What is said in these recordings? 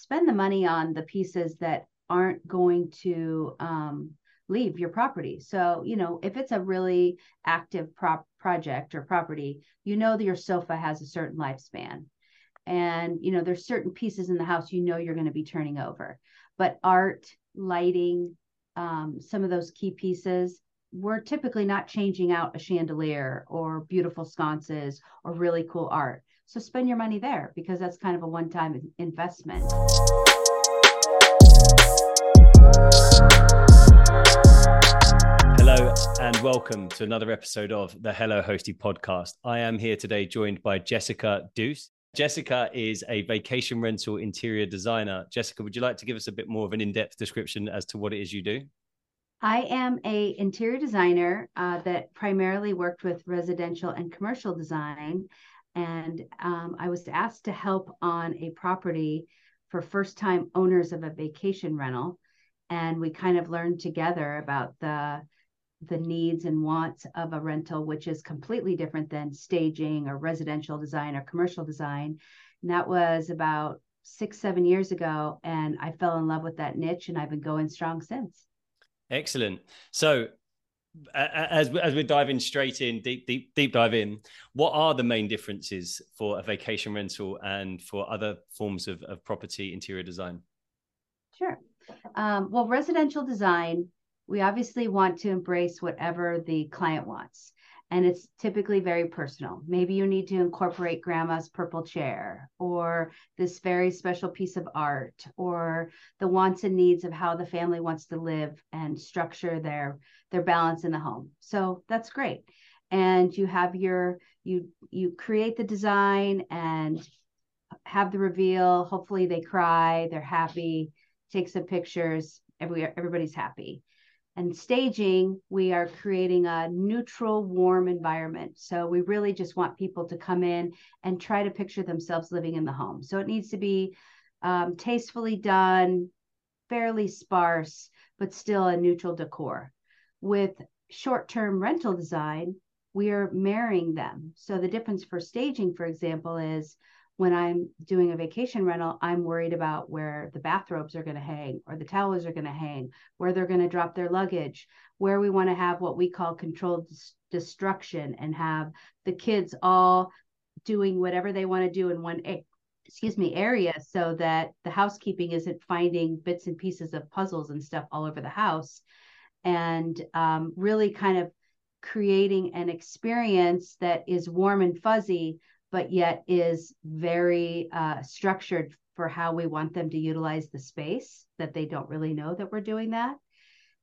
spend the money on the pieces that aren't going to um, leave your property. So, you know, if it's a really active prop project or property, you know that your sofa has a certain lifespan. And, you know, there's certain pieces in the house you know you're going to be turning over. But art, lighting, um, some of those key pieces, we're typically not changing out a chandelier or beautiful sconces or really cool art. So spend your money there because that's kind of a one time investment. Hello and welcome to another episode of the Hello Hosty podcast. I am here today joined by Jessica Duce. Jessica is a vacation rental interior designer. Jessica, would you like to give us a bit more of an in-depth description as to what it is you do? I am a interior designer uh, that primarily worked with residential and commercial design, and um, I was asked to help on a property for first-time owners of a vacation rental, and we kind of learned together about the the needs and wants of a rental, which is completely different than staging or residential design or commercial design. And that was about six, seven years ago. And I fell in love with that niche and I've been going strong since. Excellent. So, as as we're diving straight in, deep deep deep dive in, what are the main differences for a vacation rental and for other forms of, of property interior design? Sure. Um, well, residential design we obviously want to embrace whatever the client wants. And it's typically very personal. Maybe you need to incorporate grandma's purple chair or this very special piece of art or the wants and needs of how the family wants to live and structure their their balance in the home. So that's great. And you have your you you create the design and have the reveal. Hopefully they cry, they're happy, take some pictures, every everybody's happy and staging, we are creating a neutral, warm environment. So we really just want people to come in and try to picture themselves living in the home. So it needs to be um, tastefully done, fairly sparse, but still a neutral decor. With short term rental design, we are marrying them. So the difference for staging, for example, is when I'm doing a vacation rental, I'm worried about where the bathrobes are going to hang or the towels are going to hang, where they're going to drop their luggage, where we want to have what we call controlled destruction and have the kids all doing whatever they want to do in one a- excuse me area so that the housekeeping isn't finding bits and pieces of puzzles and stuff all over the house. And um, really kind of creating an experience that is warm and fuzzy but yet is very uh, structured for how we want them to utilize the space that they don't really know that we're doing that.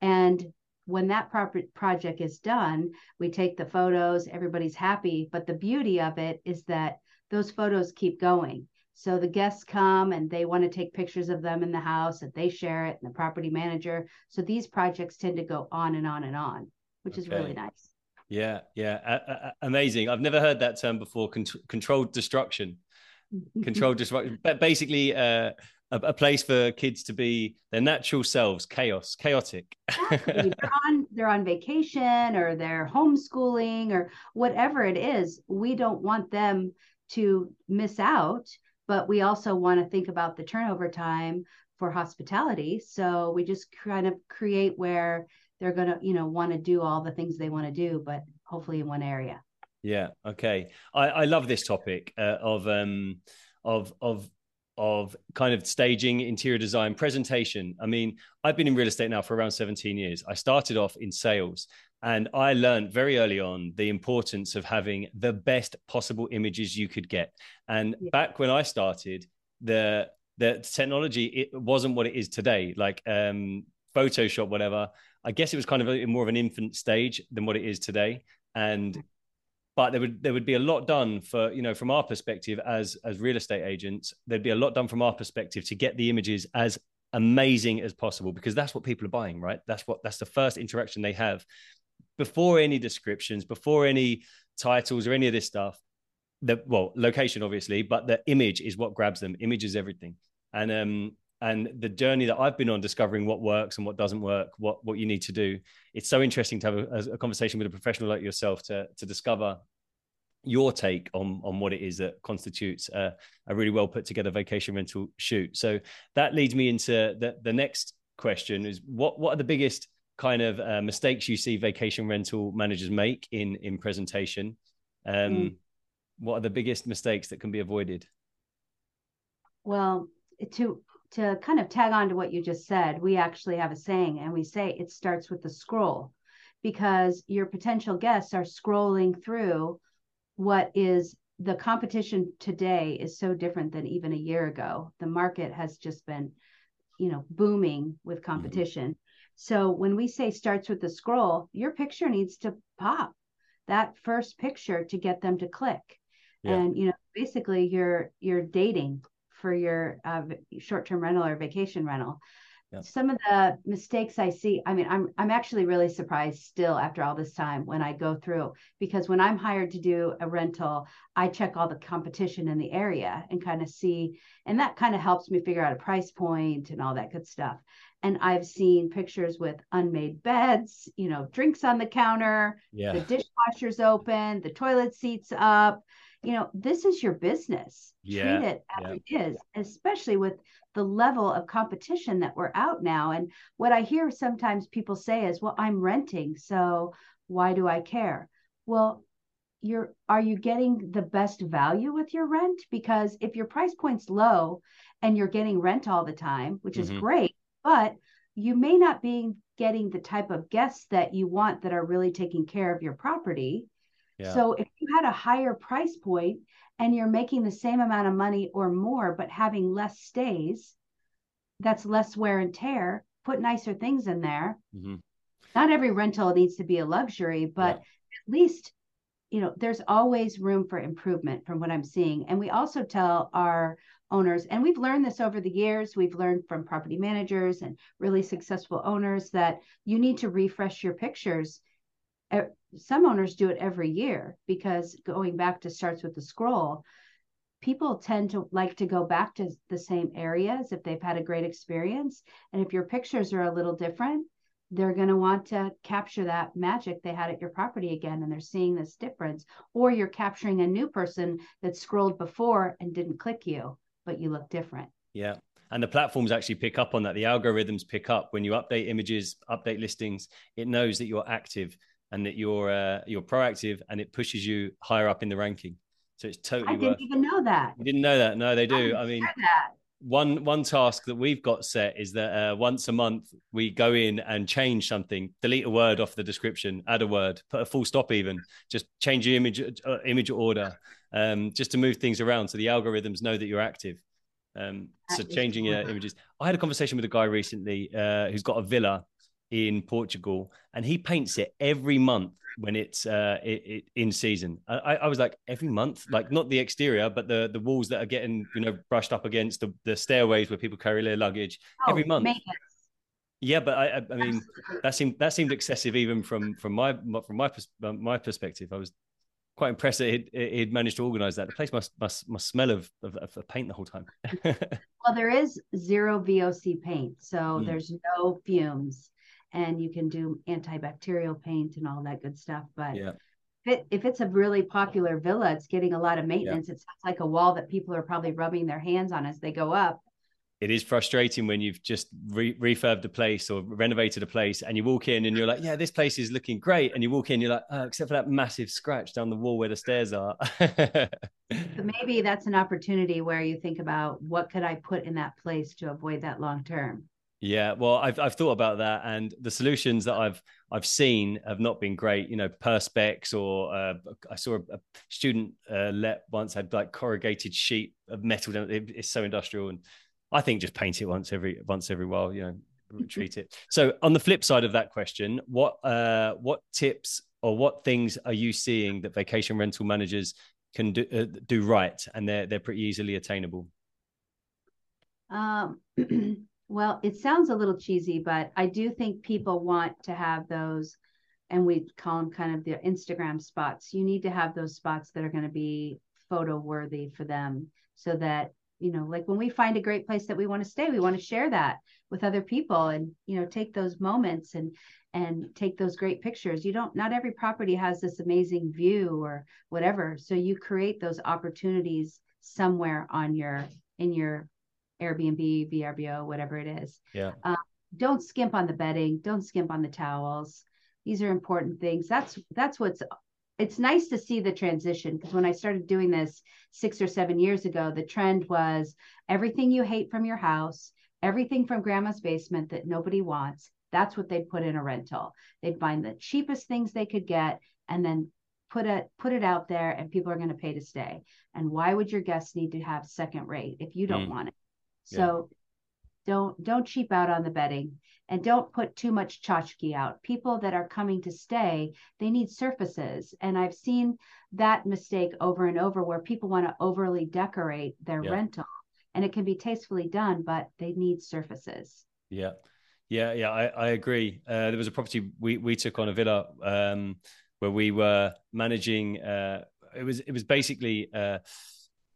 And when that pro- project is done we take the photos everybody's happy but the beauty of it is that those photos keep going. So the guests come and they want to take pictures of them in the house and they share it and the property manager. So these projects tend to go on and on and on which okay. is really nice yeah, yeah, amazing. I've never heard that term before. Con- controlled destruction, controlled destruction. But basically, uh, a, a, place for kids to be their natural selves, chaos, chaotic. they're on they're on vacation or they're homeschooling or whatever it is. We don't want them to miss out, but we also want to think about the turnover time for hospitality. So we just kind of create where they're going to you know want to do all the things they want to do but hopefully in one area. Yeah okay. I i love this topic uh, of um of of of kind of staging interior design presentation. I mean i've been in real estate now for around 17 years. I started off in sales and i learned very early on the importance of having the best possible images you could get. And yeah. back when i started the the technology it wasn't what it is today. Like um photoshop whatever I guess it was kind of a, more of an infant stage than what it is today. And but there would there would be a lot done for you know from our perspective as as real estate agents there'd be a lot done from our perspective to get the images as amazing as possible because that's what people are buying right? That's what that's the first interaction they have before any descriptions before any titles or any of this stuff. The well location obviously but the image is what grabs them image is everything. And um and the journey that I've been on discovering what works and what doesn't work, what what you need to do. It's so interesting to have a, a conversation with a professional like yourself to to discover your take on on what it is that constitutes a, a really well put together vacation rental shoot. So that leads me into the the next question: is what what are the biggest kind of uh, mistakes you see vacation rental managers make in in presentation? Um, mm. What are the biggest mistakes that can be avoided? Well, to to kind of tag on to what you just said, we actually have a saying, and we say it starts with the scroll, because your potential guests are scrolling through what is the competition today is so different than even a year ago. The market has just been, you know, booming with mm-hmm. competition. Mm-hmm. So when we say starts with the scroll, your picture needs to pop that first picture to get them to click. Yeah. And you know, basically you're you're dating for your uh, short-term rental or vacation rental. Yep. Some of the mistakes I see, I mean, I'm I'm actually really surprised still after all this time when I go through because when I'm hired to do a rental, I check all the competition in the area and kind of see, and that kind of helps me figure out a price point and all that good stuff. And I've seen pictures with unmade beds, you know, drinks on the counter, yeah. the dishwasher's open, the toilet seats up. You know, this is your business. Yeah. Treat it as yeah. it is, especially with the level of competition that we're out now. And what I hear sometimes people say is, well, I'm renting, so why do I care? Well, you're are you getting the best value with your rent? Because if your price point's low and you're getting rent all the time, which mm-hmm. is great, but you may not be getting the type of guests that you want that are really taking care of your property. Yeah. So if you had a higher price point and you're making the same amount of money or more, but having less stays, that's less wear and tear. Put nicer things in there. Mm-hmm. Not every rental needs to be a luxury, but yeah. at least, you know, there's always room for improvement from what I'm seeing. And we also tell our owners, and we've learned this over the years, we've learned from property managers and really successful owners that you need to refresh your pictures some owners do it every year because going back to starts with the scroll people tend to like to go back to the same areas if they've had a great experience. And if your pictures are a little different they're going to want to capture that magic they had at your property again and they're seeing this difference. Or you're capturing a new person that scrolled before and didn't click you but you look different. Yeah. And the platforms actually pick up on that. The algorithms pick up when you update images update listings. It knows that you're active and that you're uh, you're proactive and it pushes you higher up in the ranking. So it's totally. I didn't worth... even know that. You didn't know that? No, they do. I, I mean, one one task that we've got set is that uh, once a month we go in and change something, delete a word off the description, add a word, put a full stop, even just change the image uh, image order, um, just to move things around so the algorithms know that you're active. Um, so changing your images. I had a conversation with a guy recently uh, who's got a villa in Portugal, and he paints it every month when it's uh, it, it, in season. I, I was like every month, like not the exterior, but the the walls that are getting you know brushed up against the, the stairways where people carry their luggage oh, every month. Yeah, but I, I mean that seemed that seemed excessive even from from my from my my perspective. I was quite impressed that he'd, he'd managed to organize that. The place must must must smell of, of, of paint the whole time. well, there is zero VOC paint, so mm. there's no fumes and you can do antibacterial paint and all that good stuff. But yeah. if, it, if it's a really popular villa, it's getting a lot of maintenance. Yeah. It sounds like a wall that people are probably rubbing their hands on as they go up. It is frustrating when you've just re- refurbed a place or renovated a place and you walk in and you're like, yeah, this place is looking great. And you walk in, you're like, oh, except for that massive scratch down the wall where the stairs are. But maybe that's an opportunity where you think about what could I put in that place to avoid that long term. Yeah, well, I've I've thought about that, and the solutions that I've I've seen have not been great. You know, perspex, or uh, I saw a, a student uh, let once had like corrugated sheet of metal. It, it's so industrial, and I think just paint it once every once every while. You know, treat it. So, on the flip side of that question, what uh, what tips or what things are you seeing that vacation rental managers can do uh, do right, and they're they're pretty easily attainable? Um. Well, it sounds a little cheesy, but I do think people want to have those, and we call them kind of the Instagram spots. You need to have those spots that are going to be photo worthy for them so that you know like when we find a great place that we want to stay we want to share that with other people and you know take those moments and and take those great pictures you don't not every property has this amazing view or whatever so you create those opportunities somewhere on your in your airbnb vrbo whatever it is yeah um, don't skimp on the bedding don't skimp on the towels these are important things that's that's what's it's nice to see the transition because when I started doing this six or seven years ago, the trend was everything you hate from your house, everything from grandma's basement that nobody wants. That's what they'd put in a rental. They'd find the cheapest things they could get and then put it put it out there and people are going to pay to stay. And why would your guests need to have second rate if you don't mm. want it? So yeah. don't don't cheap out on the bedding and don't put too much tchotchke out. People that are coming to stay, they need surfaces. And I've seen that mistake over and over where people want to overly decorate their yeah. rental and it can be tastefully done, but they need surfaces. Yeah. Yeah, yeah, I, I agree. Uh, there was a property we, we took on a villa um, where we were managing. Uh, it was it was basically uh,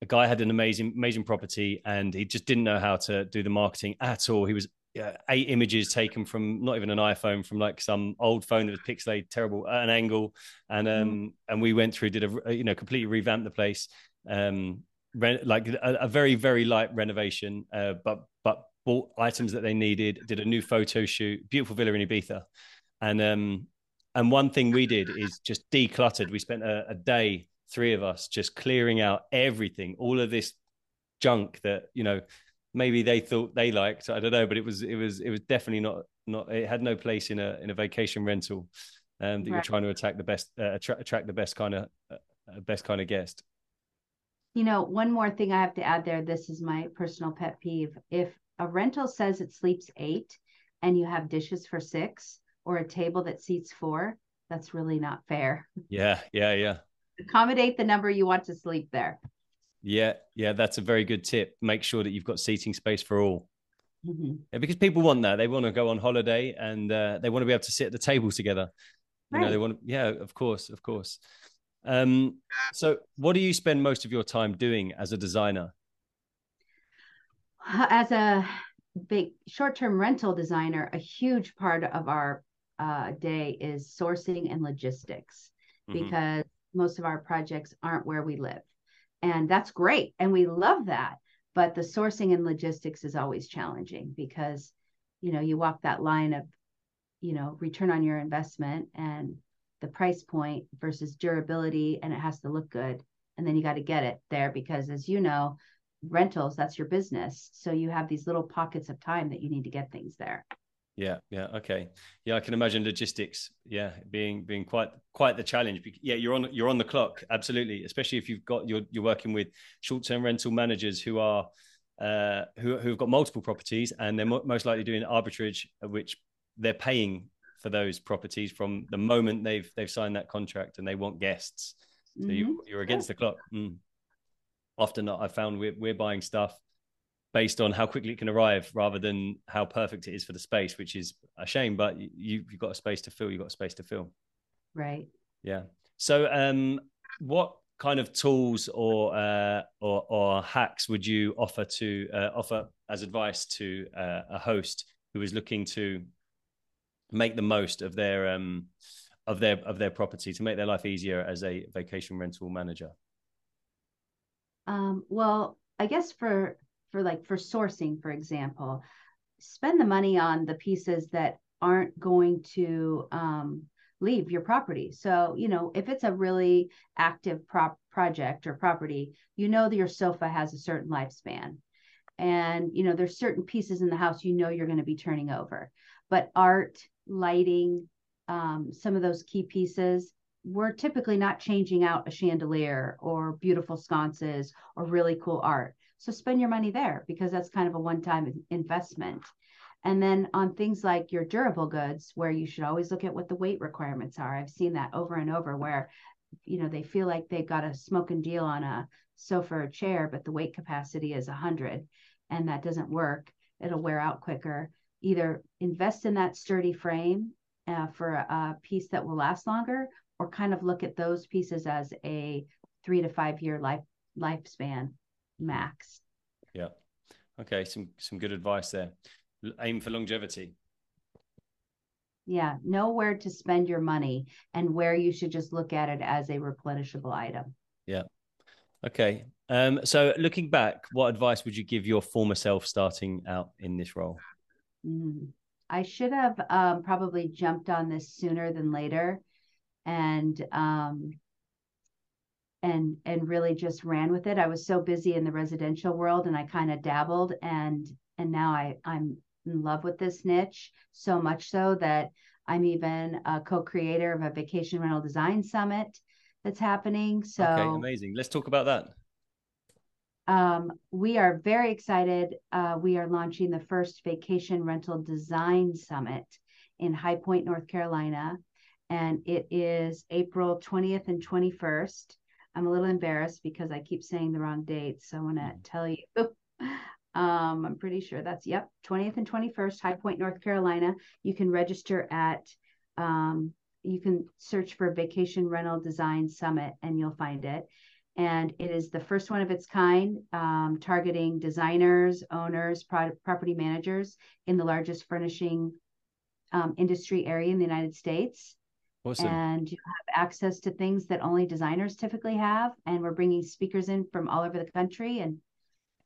a guy had an amazing amazing property and he just didn't know how to do the marketing at all. He was yeah, eight images taken from not even an iPhone, from like some old phone that was pixelated, terrible at an angle, and um, mm. and we went through, did a you know completely revamped the place, um, re- like a, a, very very light renovation, uh, but but bought items that they needed, did a new photo shoot, beautiful villa in Ibiza, and um, and one thing we did is just decluttered. We spent a, a day, three of us, just clearing out everything, all of this junk that you know maybe they thought they liked. I don't know, but it was it was it was definitely not not. It had no place in a in a vacation rental. Um, that right. you're trying to attack the best uh, attract, attract the best kind of uh, best kind of guest. You know, one more thing I have to add there. This is my personal pet peeve. If a rental says it sleeps eight, and you have dishes for six, or a table that seats four, that's really not fair. Yeah, yeah, yeah. Accommodate the number you want to sleep there. Yeah, yeah, that's a very good tip. Make sure that you've got seating space for all. Mm-hmm. Yeah, because people want that. They want to go on holiday and uh, they want to be able to sit at the table together. Right. You know, they want. To, yeah, of course, of course. Um, so, what do you spend most of your time doing as a designer? As a big short-term rental designer, a huge part of our uh, day is sourcing and logistics mm-hmm. because most of our projects aren't where we live. And that's great and we love that but the sourcing and logistics is always challenging because you know you walk that line of you know return on your investment and the price point versus durability and it has to look good and then you got to get it there because as you know rentals that's your business. So you have these little pockets of time that you need to get things there yeah, yeah, okay, yeah. I can imagine logistics, yeah, being being quite quite the challenge. Yeah, you're on you're on the clock, absolutely. Especially if you've got you're you're working with short term rental managers who are uh, who who've got multiple properties and they're mo- most likely doing arbitrage, which they're paying for those properties from the moment they've they've signed that contract and they want guests. So mm-hmm. you, you're against the clock. Mm. Often, I found we're we're buying stuff based on how quickly it can arrive rather than how perfect it is for the space, which is a shame. But you, have got a space to fill. You've got a space to fill. Right. Yeah. So, um, what kind of tools or uh, or, or hacks would you offer to uh, offer as advice to uh, a host who is looking to make the most of their um, of their of their property to make their life easier as a vacation rental manager? Um, well, I guess for for like for sourcing, for example, spend the money on the pieces that aren't going to um, leave your property. So, you know, if it's a really active prop project or property, you know that your sofa has a certain lifespan. And, you know, there's certain pieces in the house you know you're going to be turning over. But art, lighting, um, some of those key pieces, we're typically not changing out a chandelier or beautiful sconces or really cool art. So spend your money there because that's kind of a one time investment. And then on things like your durable goods, where you should always look at what the weight requirements are. I've seen that over and over where, you know, they feel like they've got a smoking deal on a sofa or chair, but the weight capacity is 100 and that doesn't work. It'll wear out quicker. Either invest in that sturdy frame uh, for a, a piece that will last longer, or kind of look at those pieces as a three to five year life lifespan max. Yeah. Okay. Some some good advice there. Aim for longevity. Yeah. Know where to spend your money and where you should just look at it as a replenishable item. Yeah. Okay. Um, so looking back, what advice would you give your former self starting out in this role? Mm. I should have um, probably jumped on this sooner than later, and um, and and really just ran with it. I was so busy in the residential world, and I kind of dabbled, and and now I I'm in love with this niche so much so that I'm even a co-creator of a vacation rental design summit that's happening. So okay, amazing. Let's talk about that. Um, we are very excited. Uh, we are launching the first vacation rental design summit in High Point, North Carolina, and it is April 20th and 21st. I'm a little embarrassed because I keep saying the wrong dates. So I want to mm. tell you. um, I'm pretty sure that's, yep, 20th and 21st, High Point, North Carolina. You can register at, um, you can search for Vacation Rental Design Summit and you'll find it. And it is the first one of its kind, um, targeting designers, owners, pro- property managers in the largest furnishing um, industry area in the United States. Awesome. And you have access to things that only designers typically have. And we're bringing speakers in from all over the country, and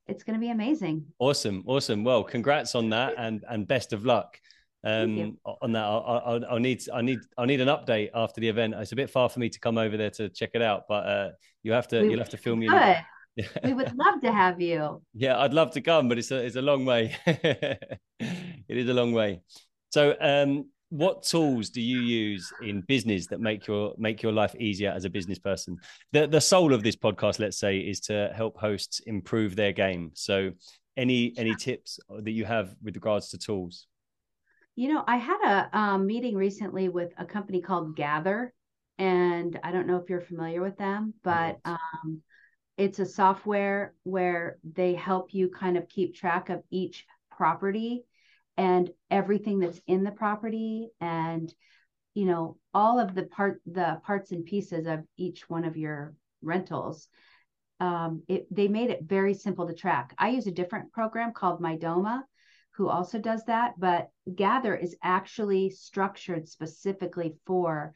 it's going to be amazing. Awesome, awesome. Well, congrats on that, and and best of luck um, on that. I'll, I'll, I'll, need I need I need an update after the event. It's a bit far for me to come over there to check it out, but uh, you have to we, you'll have to film me. we would love to have you. Yeah, I'd love to come, but it's a it's a long way. it is a long way. So, um, what tools do you use in business that make your make your life easier as a business person? The the soul of this podcast let's say is to help hosts improve their game. So any any tips that you have with regards to tools? You know i had a um, meeting recently with a company called gather and i don't know if you're familiar with them but um, it's a software where they help you kind of keep track of each property and everything that's in the property and you know all of the part the parts and pieces of each one of your rentals um, it, they made it very simple to track i use a different program called mydoma who also does that but gather is actually structured specifically for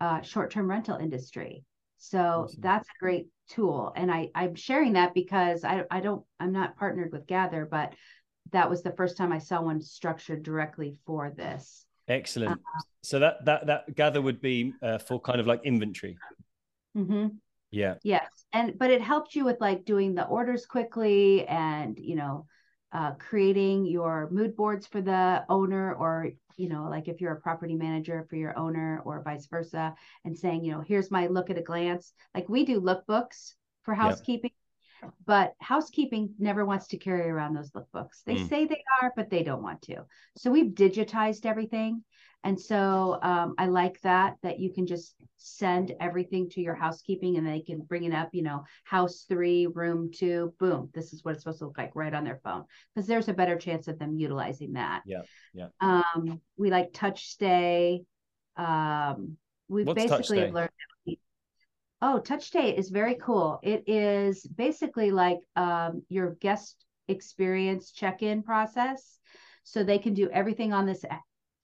uh, short-term rental industry so awesome. that's a great tool and i i'm sharing that because i i don't i'm not partnered with gather but that was the first time I saw one structured directly for this. Excellent. Uh, so that that that gather would be uh, for kind of like inventory. Mm-hmm. Yeah. Yes, and but it helped you with like doing the orders quickly and you know uh, creating your mood boards for the owner or you know like if you're a property manager for your owner or vice versa and saying you know here's my look at a glance like we do lookbooks for housekeeping but housekeeping never wants to carry around those lookbooks. They mm. say they are, but they don't want to. So we've digitized everything. And so um, I like that, that you can just send everything to your housekeeping and they can bring it up, you know, house three, room two, boom, this is what it's supposed to look like right on their phone. Because there's a better chance of them utilizing that. Yeah. Yeah. Um, we like TouchStay. Um, we've What's basically learned Oh, TouchStay is very cool. It is basically like um, your guest experience check-in process. So they can do everything on this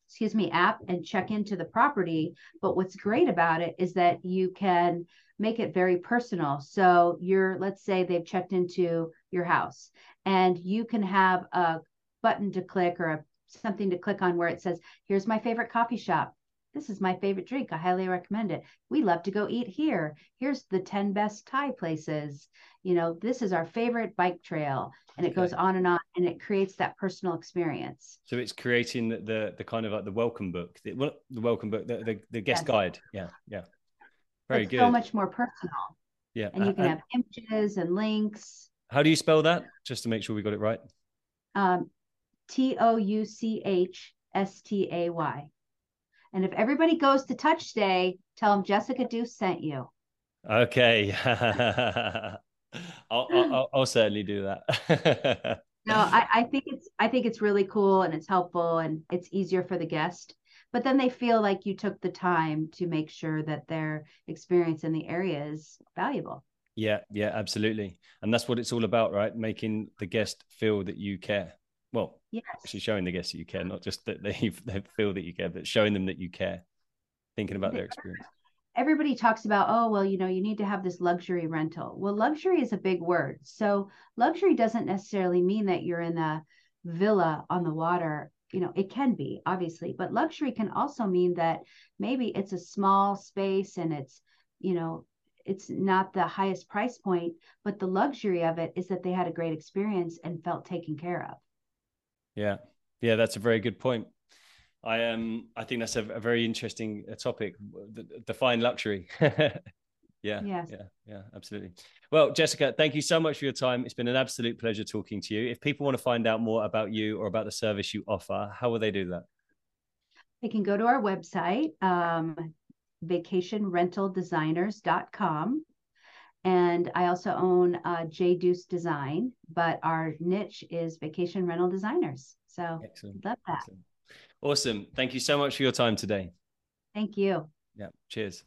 excuse me app and check into the property but what's great about it is that you can make it very personal so you're let's say they've checked into your house and you can have a button to click or a, something to click on where it says here's my favorite coffee shop this is my favorite drink. I highly recommend it. We love to go eat here. Here's the 10 best Thai places. You know, this is our favorite bike trail. And it okay. goes on and on and it creates that personal experience. So it's creating the the, the kind of like the welcome book, the, well, the welcome book, the, the, the guest yes. guide. Yeah. Yeah. Very it's good. So much more personal. Yeah. And you can uh, have images and links. How do you spell that? Just to make sure we got it right. Um, T O U C H S T A Y. And if everybody goes to TouchStay, tell them Jessica Duce sent you. Okay. I'll, I'll, I'll, certainly do that. no, I, I think it's I think it's really cool and it's helpful and it's easier for the guest. But then they feel like you took the time to make sure that their experience in the area is valuable. Yeah, yeah, absolutely. And that's what it's all about, right? Making the guest feel that you care. Well, yes. actually showing the guests that you care, not just that they, they feel that you care, but showing them that you care, thinking about their experience. Everybody talks about, oh, well, you know, you need to have this luxury rental. Well, luxury is a big word. So, luxury doesn't necessarily mean that you're in a villa on the water. You know, it can be, obviously, but luxury can also mean that maybe it's a small space and it's, you know, it's not the highest price point, but the luxury of it is that they had a great experience and felt taken care of. Yeah. Yeah, that's a very good point. I um I think that's a, a very interesting uh, topic. Define luxury. yeah. Yes. Yeah. Yeah. Absolutely. Well, Jessica, thank you so much for your time. It's been an absolute pleasure talking to you. If people want to find out more about you or about the service you offer, how will they do that? They can go to our website, um, vacationrentaldesigners.com. And I also own uh, J Duce Design, but our niche is vacation rental designers. So Excellent. love that. Excellent. Awesome. Thank you so much for your time today. Thank you. Yeah. Cheers.